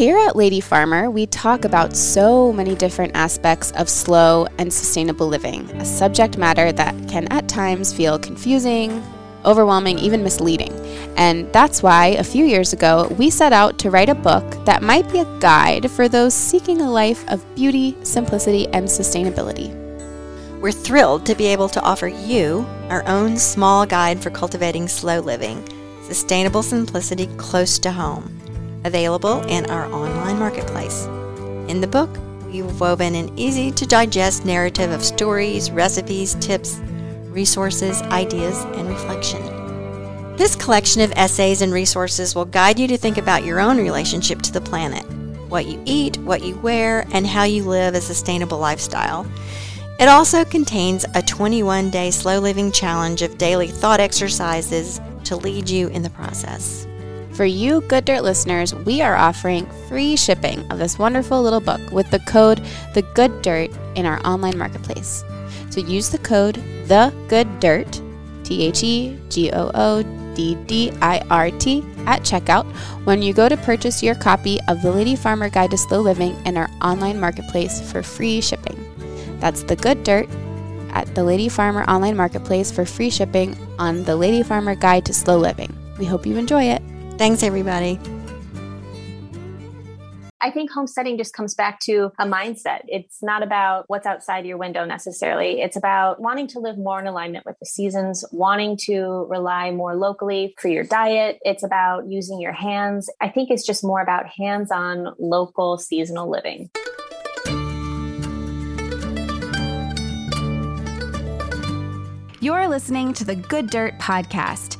Here at Lady Farmer, we talk about so many different aspects of slow and sustainable living, a subject matter that can at times feel confusing, overwhelming, even misleading. And that's why a few years ago, we set out to write a book that might be a guide for those seeking a life of beauty, simplicity, and sustainability. We're thrilled to be able to offer you our own small guide for cultivating slow living, sustainable simplicity close to home, available in our online marketplace. In the book, we've woven an easy to digest narrative of stories, recipes, tips, resources, ideas, and reflection. This collection of essays and resources will guide you to think about your own relationship to the planet, what you eat, what you wear, and how you live a sustainable lifestyle. It also contains a 21 day slow living challenge of daily thought exercises to lead you in the process. For you Good Dirt listeners, we are offering free shipping of this wonderful little book with the code The Good Dirt in our online marketplace. So use the code The Good Dirt, T H E G O O D D I R T, at checkout when you go to purchase your copy of The Lady Farmer Guide to Slow Living in our online marketplace for free shipping. That's The Good Dirt at the Lady Farmer online marketplace for free shipping on the Lady Farmer Guide to Slow Living. We hope you enjoy it. Thanks, everybody. I think homesteading just comes back to a mindset. It's not about what's outside your window necessarily. It's about wanting to live more in alignment with the seasons, wanting to rely more locally for your diet. It's about using your hands. I think it's just more about hands on local seasonal living. You're listening to the Good Dirt Podcast.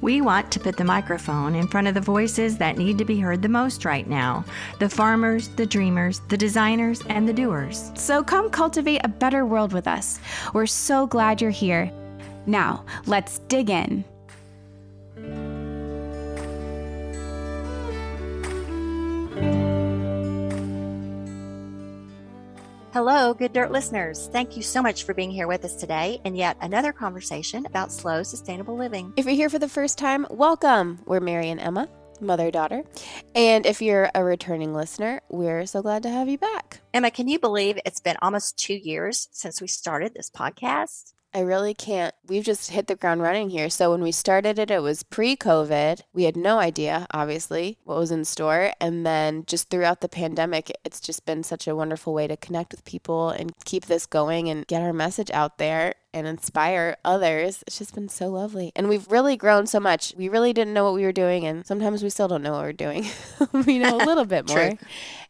We want to put the microphone in front of the voices that need to be heard the most right now the farmers, the dreamers, the designers, and the doers. So come cultivate a better world with us. We're so glad you're here. Now, let's dig in. Hello, Good Dirt listeners. Thank you so much for being here with us today and yet another conversation about slow, sustainable living. If you're here for the first time, welcome. We're Mary and Emma, mother daughter. And if you're a returning listener, we're so glad to have you back. Emma, can you believe it's been almost two years since we started this podcast? I really can't. We've just hit the ground running here. So when we started it, it was pre COVID. We had no idea, obviously, what was in store. And then just throughout the pandemic, it's just been such a wonderful way to connect with people and keep this going and get our message out there and inspire others. It's just been so lovely. And we've really grown so much. We really didn't know what we were doing. And sometimes we still don't know what we're doing. we know a little bit more.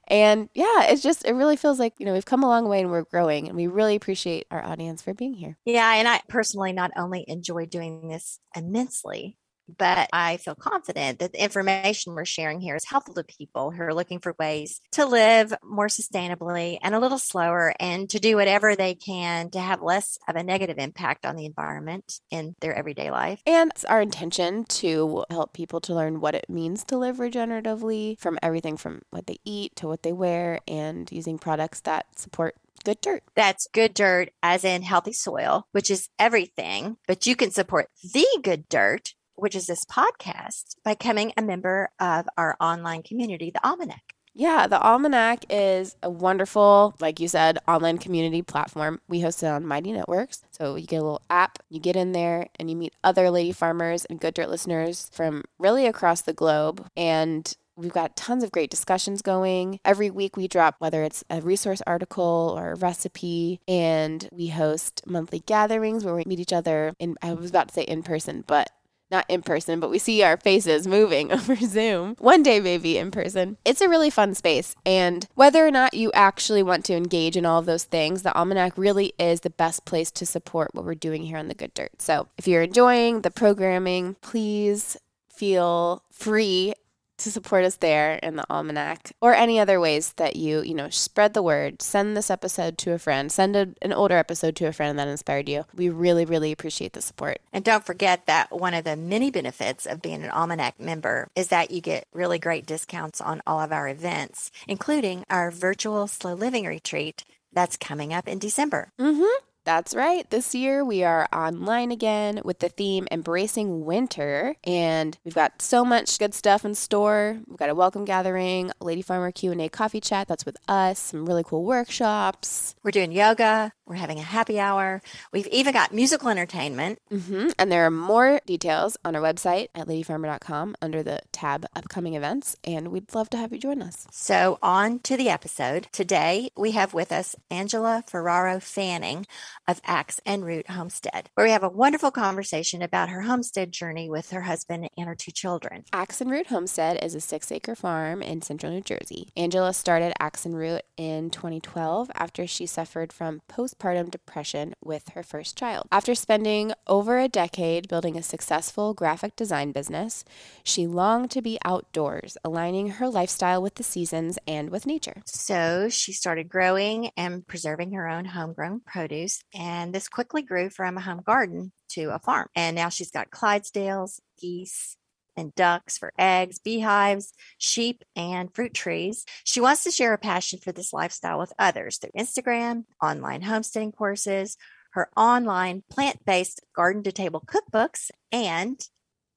And yeah, it's just, it really feels like, you know, we've come a long way and we're growing. And we really appreciate our audience for being here. Yeah. And I personally not only enjoy doing this immensely, but I feel confident that the information we're sharing here is helpful to people who are looking for ways to live more sustainably and a little slower and to do whatever they can to have less of a negative impact on the environment in their everyday life. And it's our intention to help people to learn what it means to live regeneratively from everything from what they eat to what they wear and using products that support good dirt. That's good dirt, as in healthy soil, which is everything. But you can support the good dirt which is this podcast, by becoming a member of our online community, the Almanac. Yeah, the Almanac is a wonderful, like you said, online community platform. We host it on Mighty Networks. So you get a little app, you get in there, and you meet other lady farmers and good dirt listeners from really across the globe. And We've got tons of great discussions going. Every week we drop whether it's a resource article or a recipe, and we host monthly gatherings where we meet each other in I was about to say in person, but not in person, but we see our faces moving over Zoom. One day, maybe in person. It's a really fun space. And whether or not you actually want to engage in all of those things, the Almanac really is the best place to support what we're doing here on the Good Dirt. So if you're enjoying the programming, please feel free to support us there in the almanac or any other ways that you you know spread the word send this episode to a friend send a, an older episode to a friend that inspired you. We really really appreciate the support. And don't forget that one of the many benefits of being an almanac member is that you get really great discounts on all of our events including our virtual slow living retreat that's coming up in december. Mm-hmm. That's right. This year we are online again with the theme Embracing Winter. And we've got so much good stuff in store. We've got a welcome gathering, Lady Farmer Q&A coffee chat that's with us, some really cool workshops. We're doing yoga. We're having a happy hour. We've even got musical entertainment. Mm-hmm. And there are more details on our website at ladyfarmer.com under the tab Upcoming Events. And we'd love to have you join us. So on to the episode. Today we have with us Angela Ferraro Fanning of Axe and Root Homestead, where we have a wonderful conversation about her homestead journey with her husband and her two children. Axe and Root Homestead is a six acre farm in central New Jersey. Angela started Axe and Root in 2012 after she suffered from postpartum depression with her first child. After spending over a decade building a successful graphic design business, she longed to be outdoors, aligning her lifestyle with the seasons and with nature. So she started growing and preserving her own homegrown produce and this quickly grew from a home garden to a farm. And now she's got Clydesdales, geese, and ducks for eggs, beehives, sheep, and fruit trees. She wants to share a passion for this lifestyle with others through Instagram, online homesteading courses, her online plant based garden to table cookbooks, and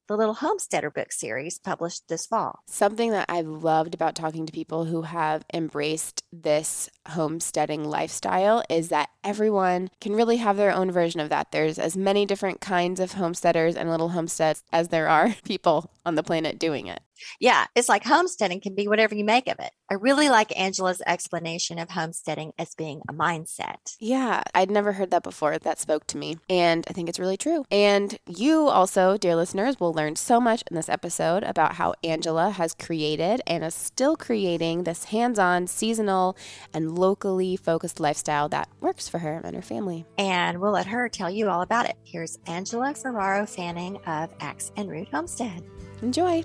the Little Homesteader book series published this fall. Something that I've loved about talking to people who have embraced this homesteading lifestyle is that everyone can really have their own version of that. There's as many different kinds of homesteaders and little homesteads as there are people on the planet doing it. Yeah, it's like homesteading can be whatever you make of it. I really like Angela's explanation of homesteading as being a mindset. Yeah, I'd never heard that before. That spoke to me. And I think it's really true. And you also, dear listeners, will learn so much in this episode about how Angela has created and is still creating this hands on, seasonal, and locally focused lifestyle that works for her and her family. And we'll let her tell you all about it. Here's Angela Ferraro Fanning of Axe and Root Homestead. Enjoy.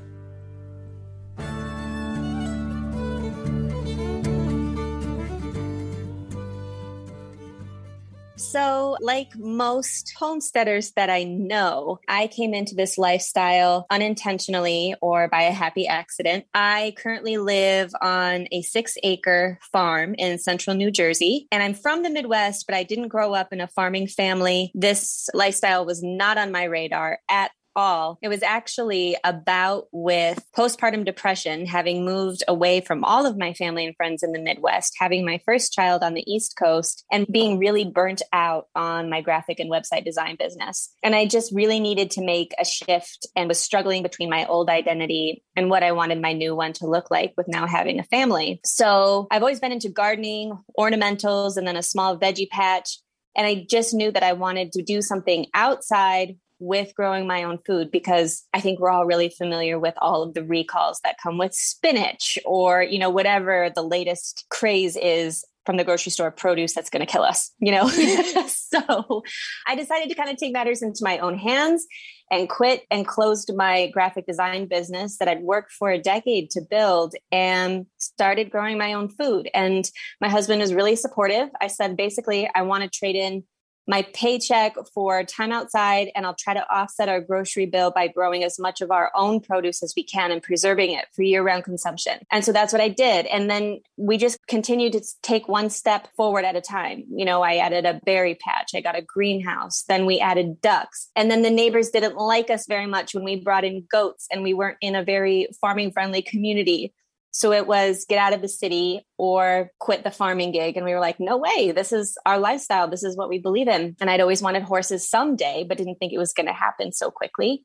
So, like most homesteaders that I know, I came into this lifestyle unintentionally or by a happy accident. I currently live on a six acre farm in central New Jersey, and I'm from the Midwest, but I didn't grow up in a farming family. This lifestyle was not on my radar at all. It was actually about with postpartum depression, having moved away from all of my family and friends in the Midwest, having my first child on the East Coast, and being really burnt out on my graphic and website design business. And I just really needed to make a shift and was struggling between my old identity and what I wanted my new one to look like with now having a family. So I've always been into gardening, ornamentals, and then a small veggie patch. And I just knew that I wanted to do something outside with growing my own food because I think we're all really familiar with all of the recalls that come with spinach or, you know, whatever the latest craze is from the grocery store produce that's going to kill us, you know? so I decided to kind of take matters into my own hands and quit and closed my graphic design business that I'd worked for a decade to build and started growing my own food. And my husband was really supportive. I said, basically, I want to trade in my paycheck for time outside and I'll try to offset our grocery bill by growing as much of our own produce as we can and preserving it for year round consumption. And so that's what I did. And then we just continued to take one step forward at a time. You know, I added a berry patch, I got a greenhouse, then we added ducks. And then the neighbors didn't like us very much when we brought in goats and we weren't in a very farming friendly community. So it was get out of the city or quit the farming gig. And we were like, no way, this is our lifestyle. This is what we believe in. And I'd always wanted horses someday, but didn't think it was going to happen so quickly.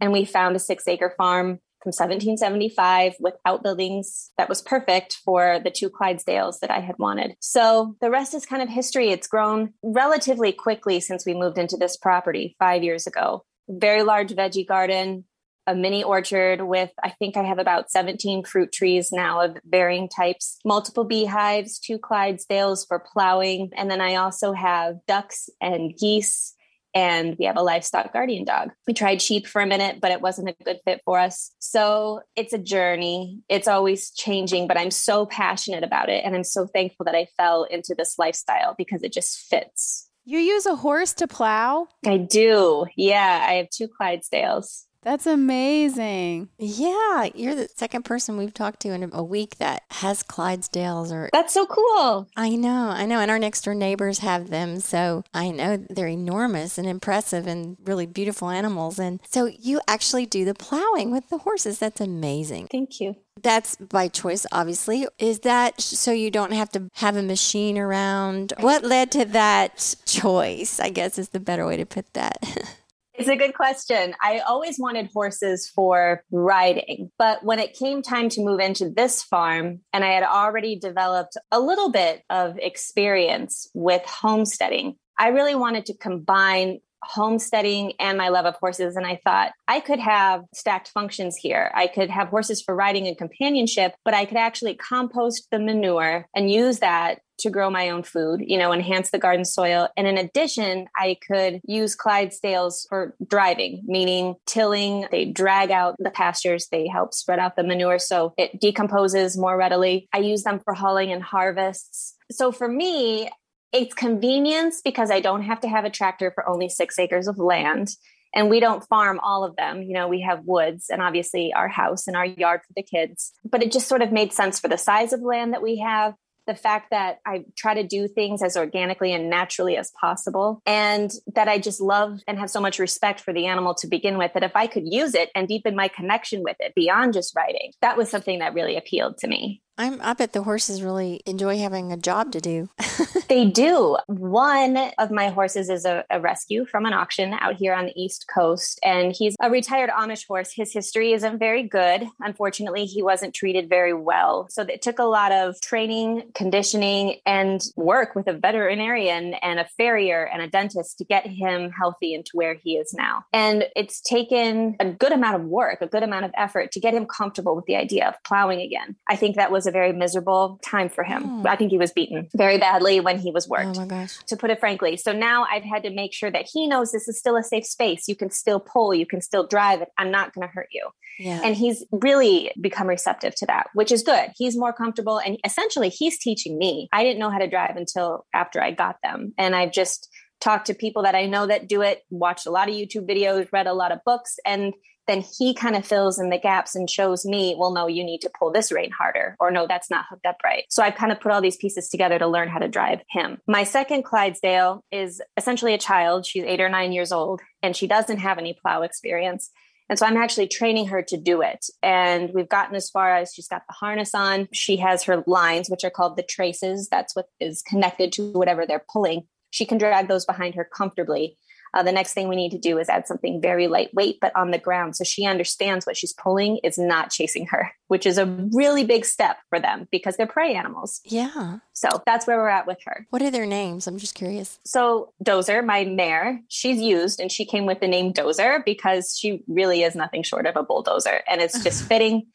And we found a six acre farm from 1775 with outbuildings that was perfect for the two Clydesdales that I had wanted. So the rest is kind of history. It's grown relatively quickly since we moved into this property five years ago very large veggie garden, a mini orchard with, I think I have about 17 fruit trees now of varying types, multiple beehives, two Clydesdales for plowing. And then I also have ducks and geese and we have a livestock guardian dog. We tried sheep for a minute, but it wasn't a good fit for us. So it's a journey. It's always changing, but I'm so passionate about it. And I'm so thankful that I fell into this lifestyle because it just fits. You use a horse to plow? I do. Yeah. I have two Clydesdales. That's amazing. Yeah, you're the second person we've talked to in a week that has Clydesdales or That's so cool. I know, I know. And our next door neighbors have them. So I know they're enormous and impressive and really beautiful animals. And so you actually do the plowing with the horses. That's amazing. Thank you. That's by choice, obviously. Is that so you don't have to have a machine around? What led to that choice? I guess is the better way to put that. It's a good question. I always wanted horses for riding, but when it came time to move into this farm, and I had already developed a little bit of experience with homesteading, I really wanted to combine homesteading and my love of horses. And I thought I could have stacked functions here. I could have horses for riding and companionship, but I could actually compost the manure and use that to grow my own food, you know, enhance the garden soil. And in addition, I could use Clydesdales for driving, meaning tilling. They drag out the pastures, they help spread out the manure so it decomposes more readily. I use them for hauling and harvests. So for me, it's convenience because I don't have to have a tractor for only six acres of land. And we don't farm all of them. You know, we have woods and obviously our house and our yard for the kids. But it just sort of made sense for the size of land that we have the fact that I try to do things as organically and naturally as possible, and that I just love and have so much respect for the animal to begin with, that if I could use it and deepen my connection with it beyond just riding, that was something that really appealed to me. I'm, I bet the horses really enjoy having a job to do. they do. One of my horses is a, a, rescue from an auction out here on the East Coast, and he's a retired Amish horse. His history isn't very good. Unfortunately, he wasn't treated very well. So it took a lot of training, conditioning, and work with a veterinarian and a farrier and a dentist to get him healthy into where he is now. And it's taken a good amount of work, a good amount of effort to get him comfortable with the idea of plowing again. I think that was was a very miserable time for him. Oh. I think he was beaten very badly when he was worked. Oh my gosh. To put it frankly. So now I've had to make sure that he knows this is still a safe space. You can still pull, you can still drive it. I'm not going to hurt you. Yeah. And he's really become receptive to that, which is good. He's more comfortable and essentially he's teaching me. I didn't know how to drive until after I got them. And I've just talked to people that I know that do it, watched a lot of YouTube videos, read a lot of books, and then he kind of fills in the gaps and shows me, well, no, you need to pull this rein harder, or no, that's not hooked up right. So I've kind of put all these pieces together to learn how to drive him. My second Clydesdale is essentially a child. She's eight or nine years old, and she doesn't have any plow experience. And so I'm actually training her to do it. And we've gotten as far as she's got the harness on. She has her lines, which are called the traces. That's what is connected to whatever they're pulling. She can drag those behind her comfortably. Uh, the next thing we need to do is add something very lightweight, but on the ground. So she understands what she's pulling is not chasing her, which is a really big step for them because they're prey animals. Yeah. So that's where we're at with her. What are their names? I'm just curious. So Dozer, my mare, she's used and she came with the name Dozer because she really is nothing short of a bulldozer and it's just fitting.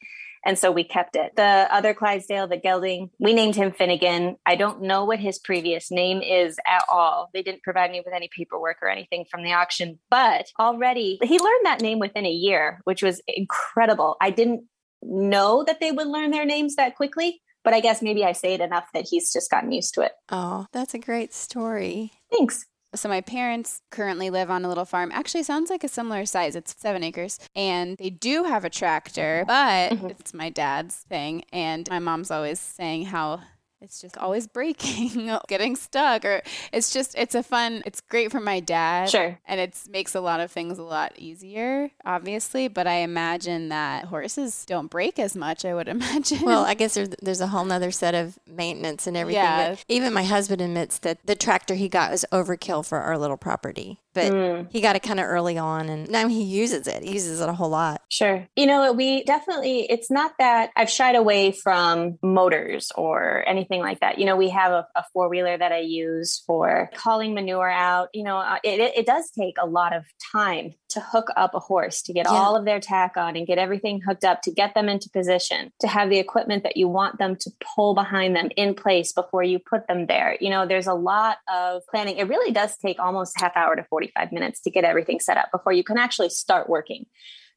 And so we kept it. The other Clydesdale, the gelding, we named him Finnegan. I don't know what his previous name is at all. They didn't provide me with any paperwork or anything from the auction, but already he learned that name within a year, which was incredible. I didn't know that they would learn their names that quickly, but I guess maybe I say it enough that he's just gotten used to it. Oh, that's a great story. Thanks. So my parents currently live on a little farm. Actually, sounds like a similar size. It's seven acres, and they do have a tractor, but mm-hmm. it's my dad's thing. And my mom's always saying how it's just always breaking, getting stuck, or it's just it's a fun. It's great for my dad, sure, and it makes a lot of things a lot easier, obviously. But I imagine that horses don't break as much. I would imagine. Well, I guess there's there's a whole nother set of maintenance and everything. Yeah. even my husband admits that the tractor he got was overkill for our little property but mm. he got it kind of early on and now he uses it. He uses it a whole lot. Sure. You know, we definitely, it's not that I've shied away from motors or anything anything like that. You know, we have a, a four wheeler that I use for hauling manure out. You know, uh, it, it, does take a lot of time to hook up a horse, to get yeah. all of their tack on and get everything hooked up, to get them into position, to have the equipment that you want them to pull behind them in place before you put them there. You know, there's a lot of planning. It really does take almost half hour to 45 minutes to get everything set up before you can actually start working.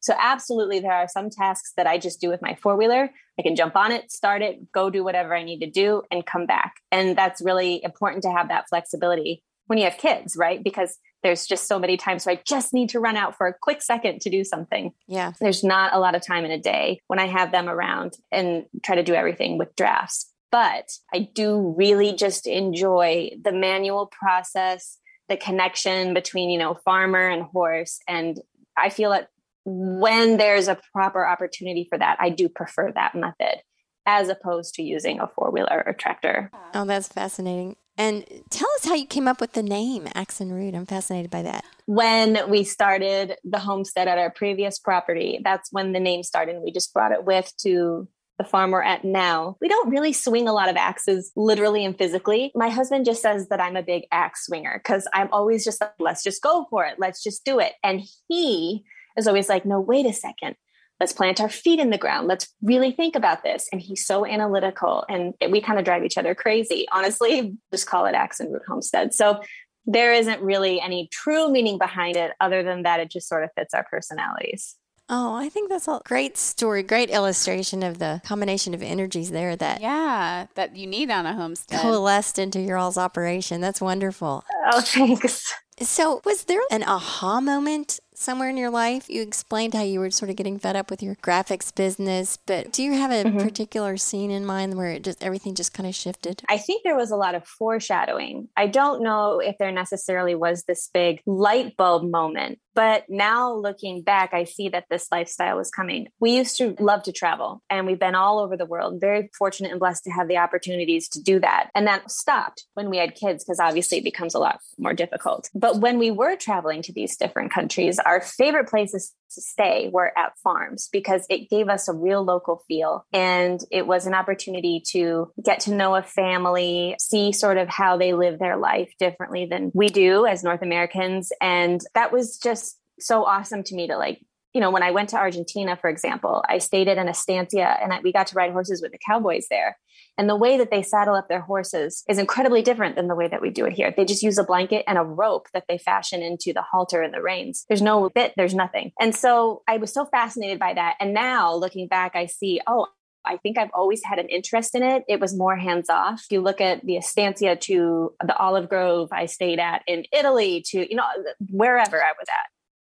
So, absolutely, there are some tasks that I just do with my four wheeler. I can jump on it, start it, go do whatever I need to do, and come back. And that's really important to have that flexibility when you have kids, right? Because there's just so many times where I just need to run out for a quick second to do something. Yeah. There's not a lot of time in a day when I have them around and try to do everything with drafts. But I do really just enjoy the manual process, the connection between, you know, farmer and horse. And I feel that when there's a proper opportunity for that, I do prefer that method as opposed to using a four wheeler or tractor. Oh, that's fascinating. And tell us how you came up with the name Axe and Root. I'm fascinated by that. When we started the homestead at our previous property, that's when the name started. We just brought it with to the farm we're at now. We don't really swing a lot of axes literally and physically. My husband just says that I'm a big axe swinger because I'm always just like, let's just go for it. Let's just do it. And he is always like, no, wait a second. Let's plant our feet in the ground. Let's really think about this. And he's so analytical and we kind of drive each other crazy. Honestly, just call it Axe and Root Homestead. So there isn't really any true meaning behind it other than that it just sort of fits our personalities. Oh, I think that's a great story, great illustration of the combination of energies there that yeah that you need on a homestead coalesced into your all's operation. That's wonderful. Oh, thanks. So, was there an aha moment somewhere in your life? You explained how you were sort of getting fed up with your graphics business, but do you have a mm-hmm. particular scene in mind where it just everything just kind of shifted? I think there was a lot of foreshadowing. I don't know if there necessarily was this big light bulb moment, but now looking back, I see that this lifestyle was coming. We used to love to travel and we've been all over the world. Very fortunate and blessed to have the opportunities to do that. And that stopped when we had kids because obviously it becomes a lot more difficult. But when we were traveling to these different countries, our favorite places to stay were at farms because it gave us a real local feel and it was an opportunity to get to know a family, see sort of how they live their life differently than we do as North Americans. And that was just so awesome to me to like you know, when I went to Argentina, for example, I stayed at an estancia and I, we got to ride horses with the cowboys there. And the way that they saddle up their horses is incredibly different than the way that we do it here. They just use a blanket and a rope that they fashion into the halter and the reins. There's no bit, there's nothing. And so I was so fascinated by that. And now looking back, I see, oh, I think I've always had an interest in it. It was more hands off. You look at the estancia to the olive grove I stayed at in Italy to, you know, wherever I was at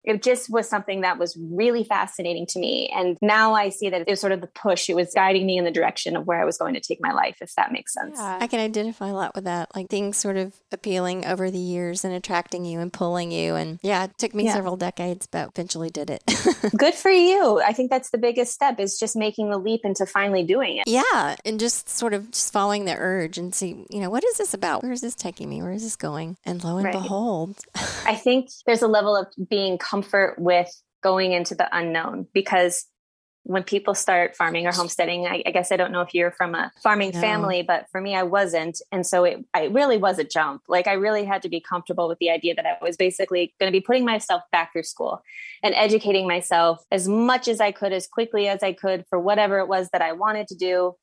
it just was something that was really fascinating to me. And now I see that it was sort of the push. It was guiding me in the direction of where I was going to take my life, if that makes sense. Yeah, I can identify a lot with that. Like things sort of appealing over the years and attracting you and pulling you. And yeah, it took me yeah. several decades, but eventually did it. Good for you. I think that's the biggest step is just making the leap into finally doing it. Yeah. And just sort of just following the urge and see, you know, what is this about? Where is this taking me? Where is this going? And lo and right. behold. I think there's a level of being comfort with going into the unknown because when people start farming or homesteading, I, I, guess I don't know if you're from a farming no. family, but for me, I wasn't. And so it, it really was a jump. Like I really had to be comfortable with the idea that I was basically going to be putting myself back through school and educating myself as much as I could, as quickly as I could for whatever it was that I wanted to do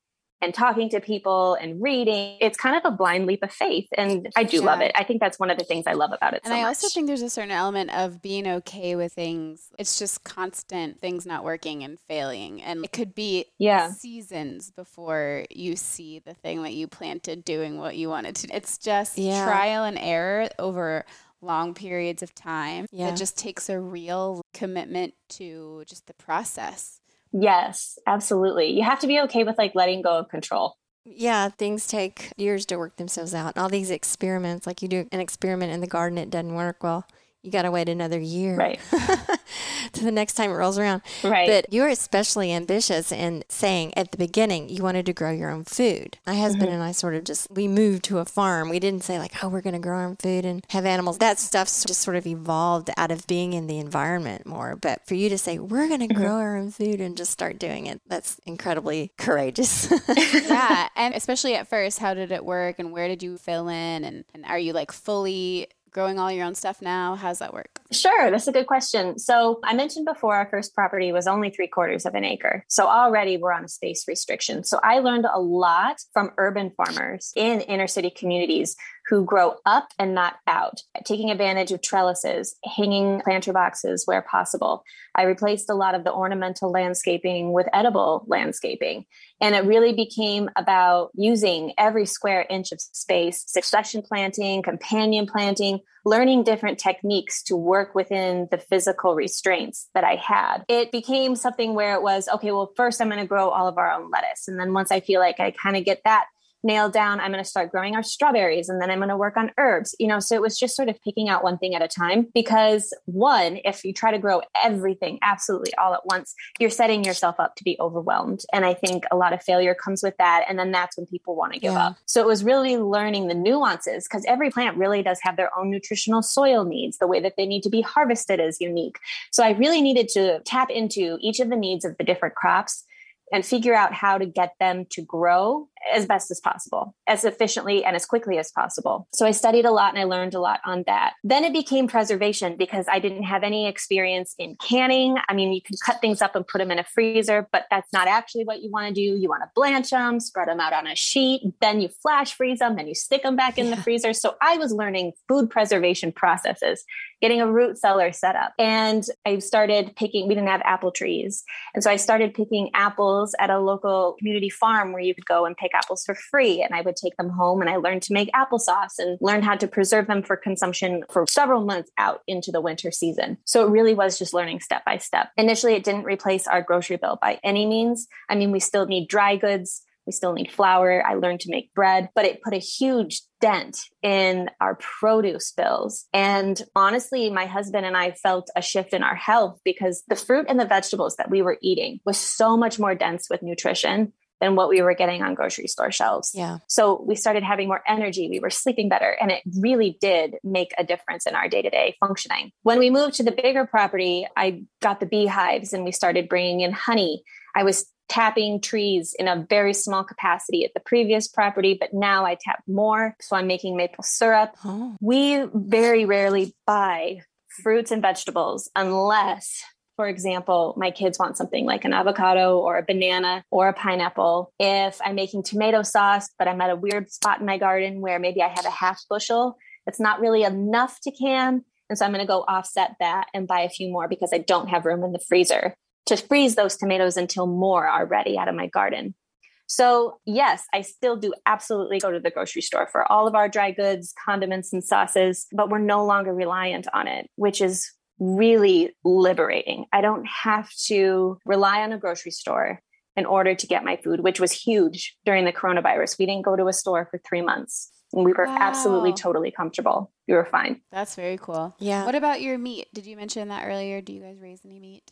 and talking to people and reading. It's kind of a blind leap of faith. And I do yeah. love it. I think that's one of the things I love about it. And so I also think there's a certain element of being okay with things. It's just constant things not working and failing. And it could be yeah. seasons before you see the thing that you planted doing what you wanted to. It's just yeah. trial and error over long periods of time. Yeah. It just takes a real commitment to just the process. Yes, absolutely. You have to be okay with like letting go of control. Yeah, things take years to work themselves out. All these experiments, like you do an experiment in the garden, it doesn't work well. You got to wait another year. Right. to the next time it rolls around. Right. But you're especially ambitious in saying at the beginning you wanted to grow your own food. My husband Mm-hmm. and I sort of just we moved to a farm. We didn't say like, oh, we're going to grow our own food and have animals. That stuff's just sort of evolved out of being in the environment more. But for you to say we're going to Mm-hmm. grow our own food and just start doing it, that's incredibly courageous. yeah. And especially at first, how did it work and where did you fill in? And, and are you like fully growing all your own stuff now? How's that work? Sure, that's a good question. So, I mentioned before our first property was only three quarters of an acre. So, already we're on a space restriction. So, I learned a lot from urban farmers in inner city communities who grow up and not out, taking advantage of trellises, hanging planter boxes where possible. I replaced a lot of the ornamental landscaping with edible landscaping. And it really became about using every square inch of space, succession planting, companion planting, learning different techniques to work within the physical restraints that I had. It became something where it was okay, well, first I'm going to grow all of our own lettuce. And then once I feel like I kind of get that nailed down, I'm going to start growing our strawberries and then I'm going to work on herbs. You know, so it was just sort of picking out one thing at a time because one, if you try to grow everything absolutely all at once, you're setting yourself up to be overwhelmed. And I think a lot of failure comes with that. And then that's when people want to give Yeah. up. So it was really learning the nuances because every plant really does have their own nutritional soil needs. The way that they need to be harvested is unique. So I really needed to tap into each of the needs of the different crops and figure out how to get them to grow as best as possible, as efficiently and as quickly as possible. So I studied a lot and I learned a lot on that. Then it became preservation because I didn't have any experience in canning. I mean, you can cut things up and put them in a freezer, but that's not actually what you want to do. You want to blanch them, spread them out on a sheet, then you flash freeze them, then you stick them back in the freezer. So I was learning food preservation processes, getting a root cellar set up. And I started picking, we didn't have apple trees. And so I started picking apples at a local community farm where you could go and pick apples for free. And I would take them home and I learned to make applesauce and learn how to preserve them for consumption for several months out into the winter season. So it really was just learning step by step. Initially, it didn't replace our grocery bill by any means. I mean, we still need dry goods. We still need flour. I learned to make bread, but it put a huge dent in our produce bills. And honestly, my husband and I felt a shift in our health because the fruit and the vegetables that we were eating was so much more dense with nutrition than what we were getting on grocery store shelves. yeah. So we started having more energy. We were sleeping better. And it really did make a difference in our day to day functioning. When we moved to the bigger property, I got the beehives and we started bringing in honey. I was tapping trees in a very small capacity at the previous property, but now I tap more. So I'm making maple syrup. Oh. We very rarely buy fruits and vegetables unless for example, my kids want something like an avocado or a banana or a pineapple. If I'm making tomato sauce, but I'm at a weird spot in my garden where maybe I have a half bushel, it's not really enough to can. And so I'm going to go offset that and buy a few more because I don't have room in the freezer to freeze those tomatoes until more are ready out of my garden. So, yes, I still do absolutely go to the grocery store for all of our dry goods, condiments, and sauces, but we're no longer reliant on it, which is really liberating. I don't have to rely on a grocery store in order to get my food, which was huge during the coronavirus. We didn't go to a store for three months. And we were Wow. absolutely totally comfortable. We were fine. That's very cool. Yeah. What about your meat? Did you mention that earlier? Do you guys raise any meat?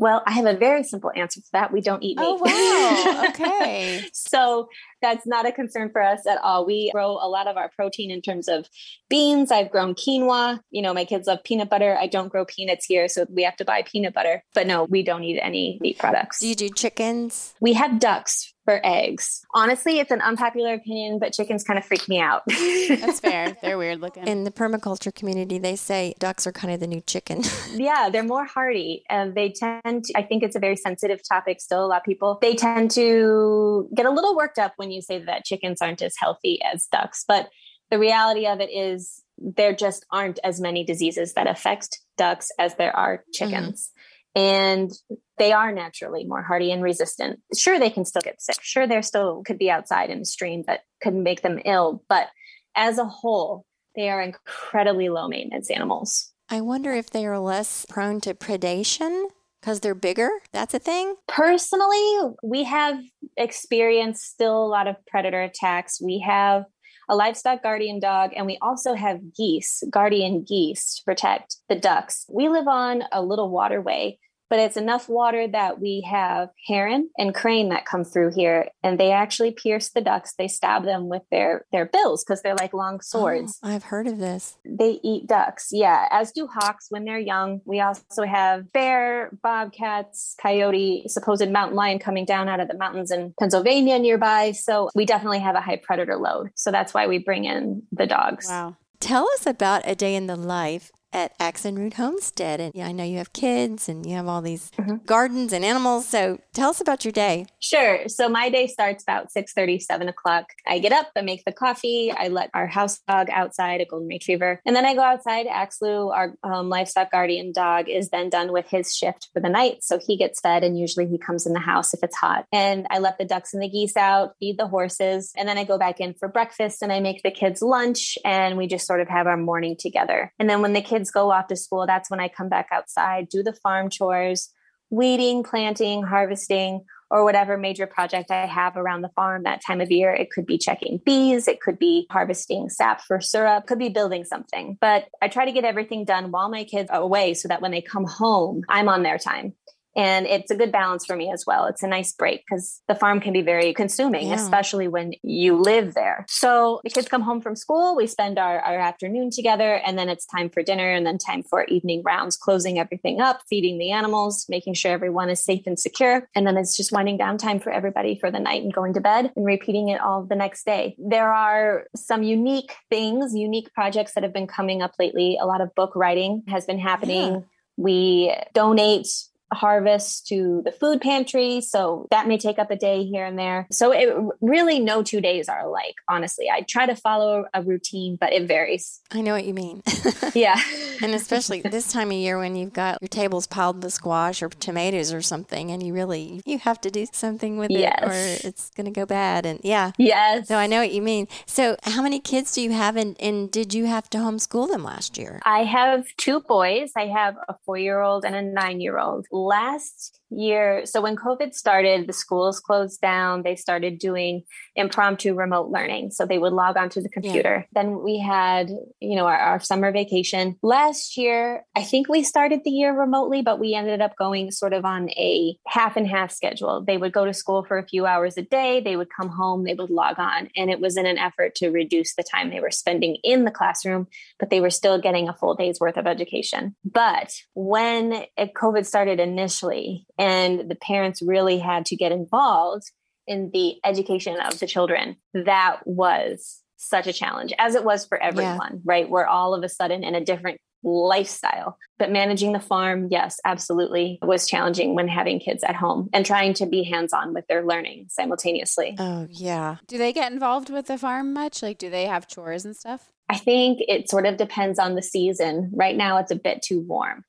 Well, I have a very simple answer for that. We don't eat oh, meat. Oh, wow. Okay. so that's not a concern for us at all. We grow a lot of our protein in terms of beans. I've grown quinoa. You know, my kids love peanut butter. I don't grow peanuts here, so we have to buy peanut butter. But no, we don't eat any meat products. Do you do chickens? we have ducks for eggs. Honestly, it's an unpopular opinion, but chickens kind of freak me out. That's fair. They're weird looking. In the permaculture community, they say ducks are kind of the new chicken. yeah, they're more hardy and they tend to, I think it's a very sensitive topic still. A lot of people, they tend to get a little worked up when you say that chickens aren't as healthy as ducks. But the reality of it is there just aren't as many diseases that affect ducks as there are chickens. Mm-hmm. And they are naturally more hardy and resistant. Sure, they can still get sick. Sure, there still could be outside in a stream that could make them ill. But as a whole, they are incredibly low maintenance animals. I wonder if they are less prone to predation because they're bigger. That's a thing. Personally, we have experienced still a lot of predator attacks. We have a livestock guardian dog, and we also have geese, guardian geese to protect the ducks. We live on a little waterway but it's enough water that we have heron and crane that come through here and they actually pierce the ducks they stab them with their their bills because they're like long swords. Oh, i've heard of this. They eat ducks yeah as do hawks when they're young. We also have bear bobcats coyote supposed mountain lion coming down out of the mountains in pennsylvania nearby. So we definitely have a high predator load. So that's why we bring in the dogs. Wow. Tell us about a day in the life at Root Homestead. And yeah, I know you have kids and you have all these mm-hmm. gardens and animals. So tell us about your day. Sure. So my day starts about 6 30, 7 o'clock. I get up, I make the coffee, I let our house dog outside, a golden retriever, and then I go outside. Axlu, our um, livestock guardian dog, is then done with his shift for the night. So he gets fed and usually he comes in the house if it's hot. And I let the ducks and the geese out, feed the horses, and then I go back in for breakfast and I make the kids lunch and we just sort of have our morning together. And then when the kids kids go off to school, that's when I come back outside, do the farm chores, weeding, planting, harvesting, or whatever major project I have around the farm that time of year. It could be checking bees, it could be harvesting sap for syrup, could be building something. But I try to get everything done while my kids are away so that when they come home, I'm on their time. And it's a good balance for me as well. It's a nice break because the farm can be very consuming, yeah. especially when you live there. So the kids come home from school, we spend our, our afternoon together, and then it's time for dinner and then time for evening rounds, closing everything up, feeding the animals, making sure everyone is safe and secure. And then it's just winding down time for everybody for the night and going to bed and repeating it all the next day. There are some unique things, unique projects that have been coming up lately. A lot of book writing has been happening. Yeah. We donate harvest to the food pantry. So that may take up a day here and there. So it really no two days are alike, honestly. I try to follow a routine, but it varies. I know what you mean. yeah. And especially this time of year when you've got your tables piled with squash or tomatoes or something and you really you have to do something with yes. it or it's going to go bad and yeah. Yes. So I know what you mean. So how many kids do you have and, and did you have to homeschool them last year? I have two boys. I have a 4-year-old and a 9-year-old last year, so when COVID started, the schools closed down. They started doing impromptu remote learning. So they would log onto the computer. Yeah. Then we had, you know, our, our, summer vacation. Last year, I think we started the year remotely, but we ended up going sort of on a half and half schedule. They would go to school for a few hours a day, they would come home, they would log on. And it was in an effort to reduce the time they were spending in the classroom, but they were still getting a full day's worth of education. But when COVID started initially, and the parents really had to get involved in the education of the children. That was such a challenge, as it was for everyone, yeah. right? We're all of a sudden in a different lifestyle. But managing the farm, yes, absolutely was challenging when having kids at home and trying to be hands on with their learning simultaneously. Oh, yeah. Do they get involved with the farm much? Like, do they have chores and stuff? I think it sort of depends on the season. Right now, it's a bit too warm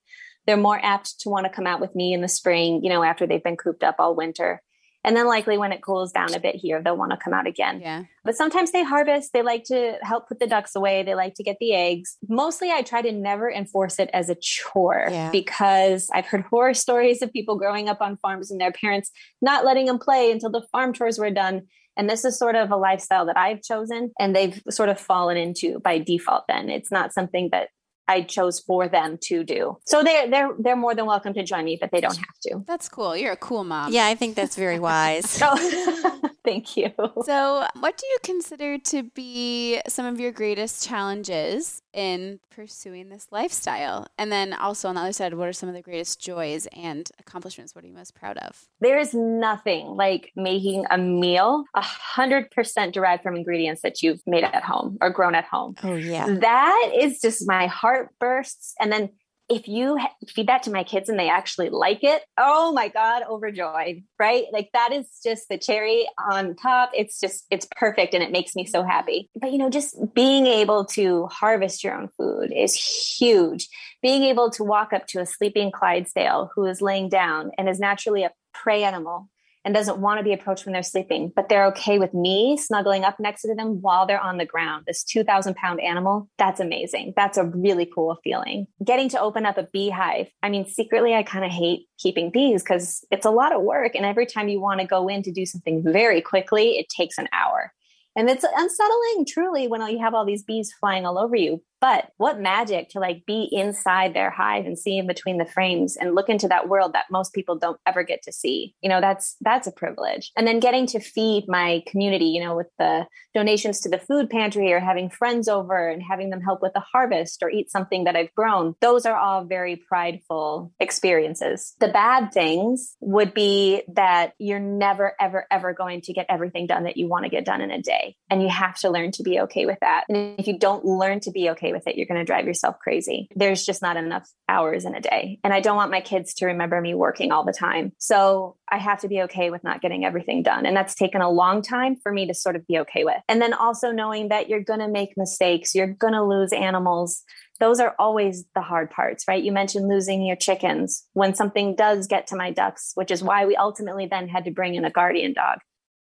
they're more apt to want to come out with me in the spring, you know, after they've been cooped up all winter. And then likely when it cools down a bit here, they'll want to come out again. Yeah. But sometimes they harvest. They like to help put the ducks away. They like to get the eggs. Mostly I try to never enforce it as a chore yeah. because I've heard horror stories of people growing up on farms and their parents not letting them play until the farm chores were done. And this is sort of a lifestyle that I've chosen and they've sort of fallen into by default then. It's not something that I chose for them to do. So they're they're they're more than welcome to join me, but they don't have to. That's cool. You're a cool mom. Yeah, I think that's very wise. oh, thank you. So, what do you consider to be some of your greatest challenges in pursuing this lifestyle? And then also on the other side, what are some of the greatest joys and accomplishments? What are you most proud of? There is nothing like making a meal a hundred percent derived from ingredients that you've made at home or grown at home. Oh yeah. That is just my heart bursts. And then if you feed that to my kids and they actually like it, oh my God, overjoyed, right? Like that is just the cherry on top. It's just, it's perfect and it makes me so happy. But you know, just being able to harvest your own food is huge. Being able to walk up to a sleeping Clydesdale who is laying down and is naturally a prey animal and doesn't want to be approached when they're sleeping, but they're okay with me snuggling up next to them while they're on the ground. This 2,000 pound animal, that's amazing. That's a really cool feeling. Getting to open up a beehive. I mean, secretly, I kind of hate keeping bees because it's a lot of work. And every time you want to go in to do something very quickly, it takes an hour. And it's unsettling, truly, when you have all these bees flying all over you. But what magic to like be inside their hive and see in between the frames and look into that world that most people don't ever get to see. You know, that's that's a privilege. And then getting to feed my community, you know, with the donations to the food pantry or having friends over and having them help with the harvest or eat something that I've grown. Those are all very prideful experiences. The bad things would be that you're never ever ever going to get everything done that you want to get done in a day. And you have to learn to be okay with that. And if you don't learn to be okay with it, you're going to drive yourself crazy. There's just not enough hours in a day. And I don't want my kids to remember me working all the time. So I have to be okay with not getting everything done. And that's taken a long time for me to sort of be okay with. And then also knowing that you're going to make mistakes, you're going to lose animals those are always the hard parts, right? You mentioned losing your chickens when something does get to my ducks, which is why we ultimately then had to bring in a guardian dog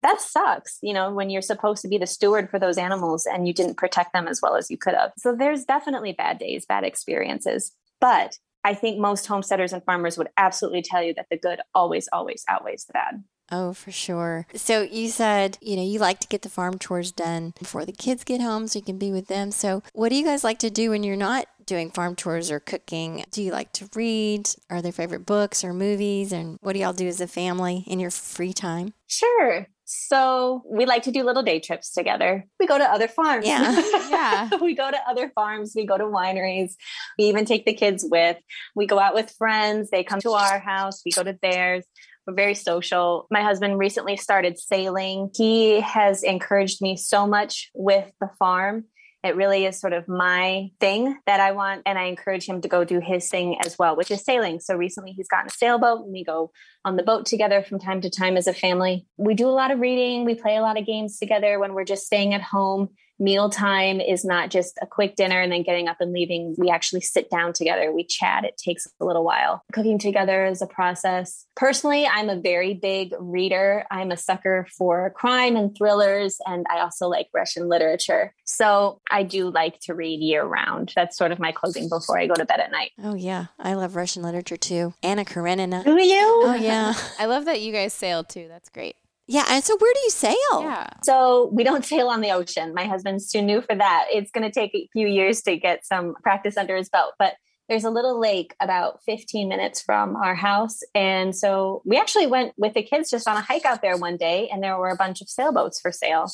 that sucks, you know, when you're supposed to be the steward for those animals and you didn't protect them as well as you could have. So there's definitely bad days, bad experiences. But I think most homesteaders and farmers would absolutely tell you that the good always, always outweighs the bad. Oh, for sure. So you said, you know, you like to get the farm chores done before the kids get home so you can be with them. So what do you guys like to do when you're not doing farm chores or cooking? Do you like to read? Are there favorite books or movies? And what do y'all do as a family in your free time? Sure. So we like to do little day trips together. We go to other farms. Yeah. yeah. we go to other farms. We go to wineries. We even take the kids with. We go out with friends. They come to our house. We go to theirs. We're very social. My husband recently started sailing. He has encouraged me so much with the farm it really is sort of my thing that I want. And I encourage him to go do his thing as well, which is sailing. So recently he's gotten a sailboat and we go on the boat together from time to time as a family. We do a lot of reading. We play a lot of games together when we're just staying at home mealtime is not just a quick dinner and then getting up and leaving. We actually sit down together. We chat. It takes a little while. Cooking together is a process. Personally, I'm a very big reader. I'm a sucker for crime and thrillers, and I also like Russian literature. So I do like to read year round. That's sort of my closing before I go to bed at night. Oh, yeah. I love Russian literature too. Anna Karenina. Do you? Oh, yeah. I love that you guys sail too. That's great. Yeah. And so where do you sail? Yeah. So we don't sail on the ocean. My husband's too new for that. It's going to take a few years to get some practice under his belt. But there's a little lake about 15 minutes from our house. And so we actually went with the kids just on a hike out there one day, and there were a bunch of sailboats for sale.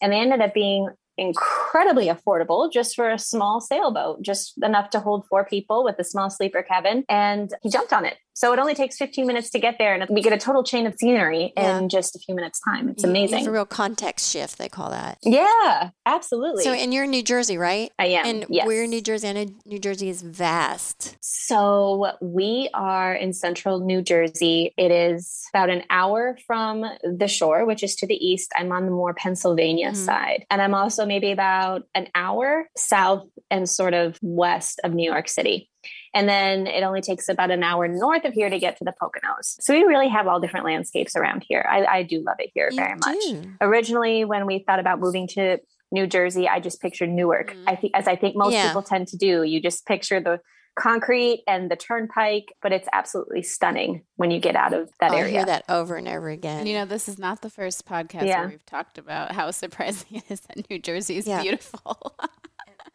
And they ended up being incredibly affordable just for a small sailboat, just enough to hold four people with a small sleeper cabin. And he jumped on it. So it only takes 15 minutes to get there, and we get a total chain of scenery yeah. in just a few minutes' time. It's amazing. It's a real context shift, they call that. Yeah, absolutely. So, and you're in New Jersey, right? I am. And yes. we're in New Jersey. I know New Jersey is vast. So we are in central New Jersey. It is about an hour from the shore, which is to the east. I'm on the more Pennsylvania mm-hmm. side. And I'm also maybe about an hour south and sort of west of New York City. And then it only takes about an hour north of here to get to the Poconos. So we really have all different landscapes around here. I, I do love it here you very do. much. Originally, when we thought about moving to New Jersey, I just pictured Newark. Mm. I think, as I think most yeah. people tend to do, you just picture the concrete and the turnpike, but it's absolutely stunning when you get out of that oh, area. I hear that over and over again. And you know, this is not the first podcast yeah. where we've talked about how surprising it is that New Jersey is yeah. beautiful.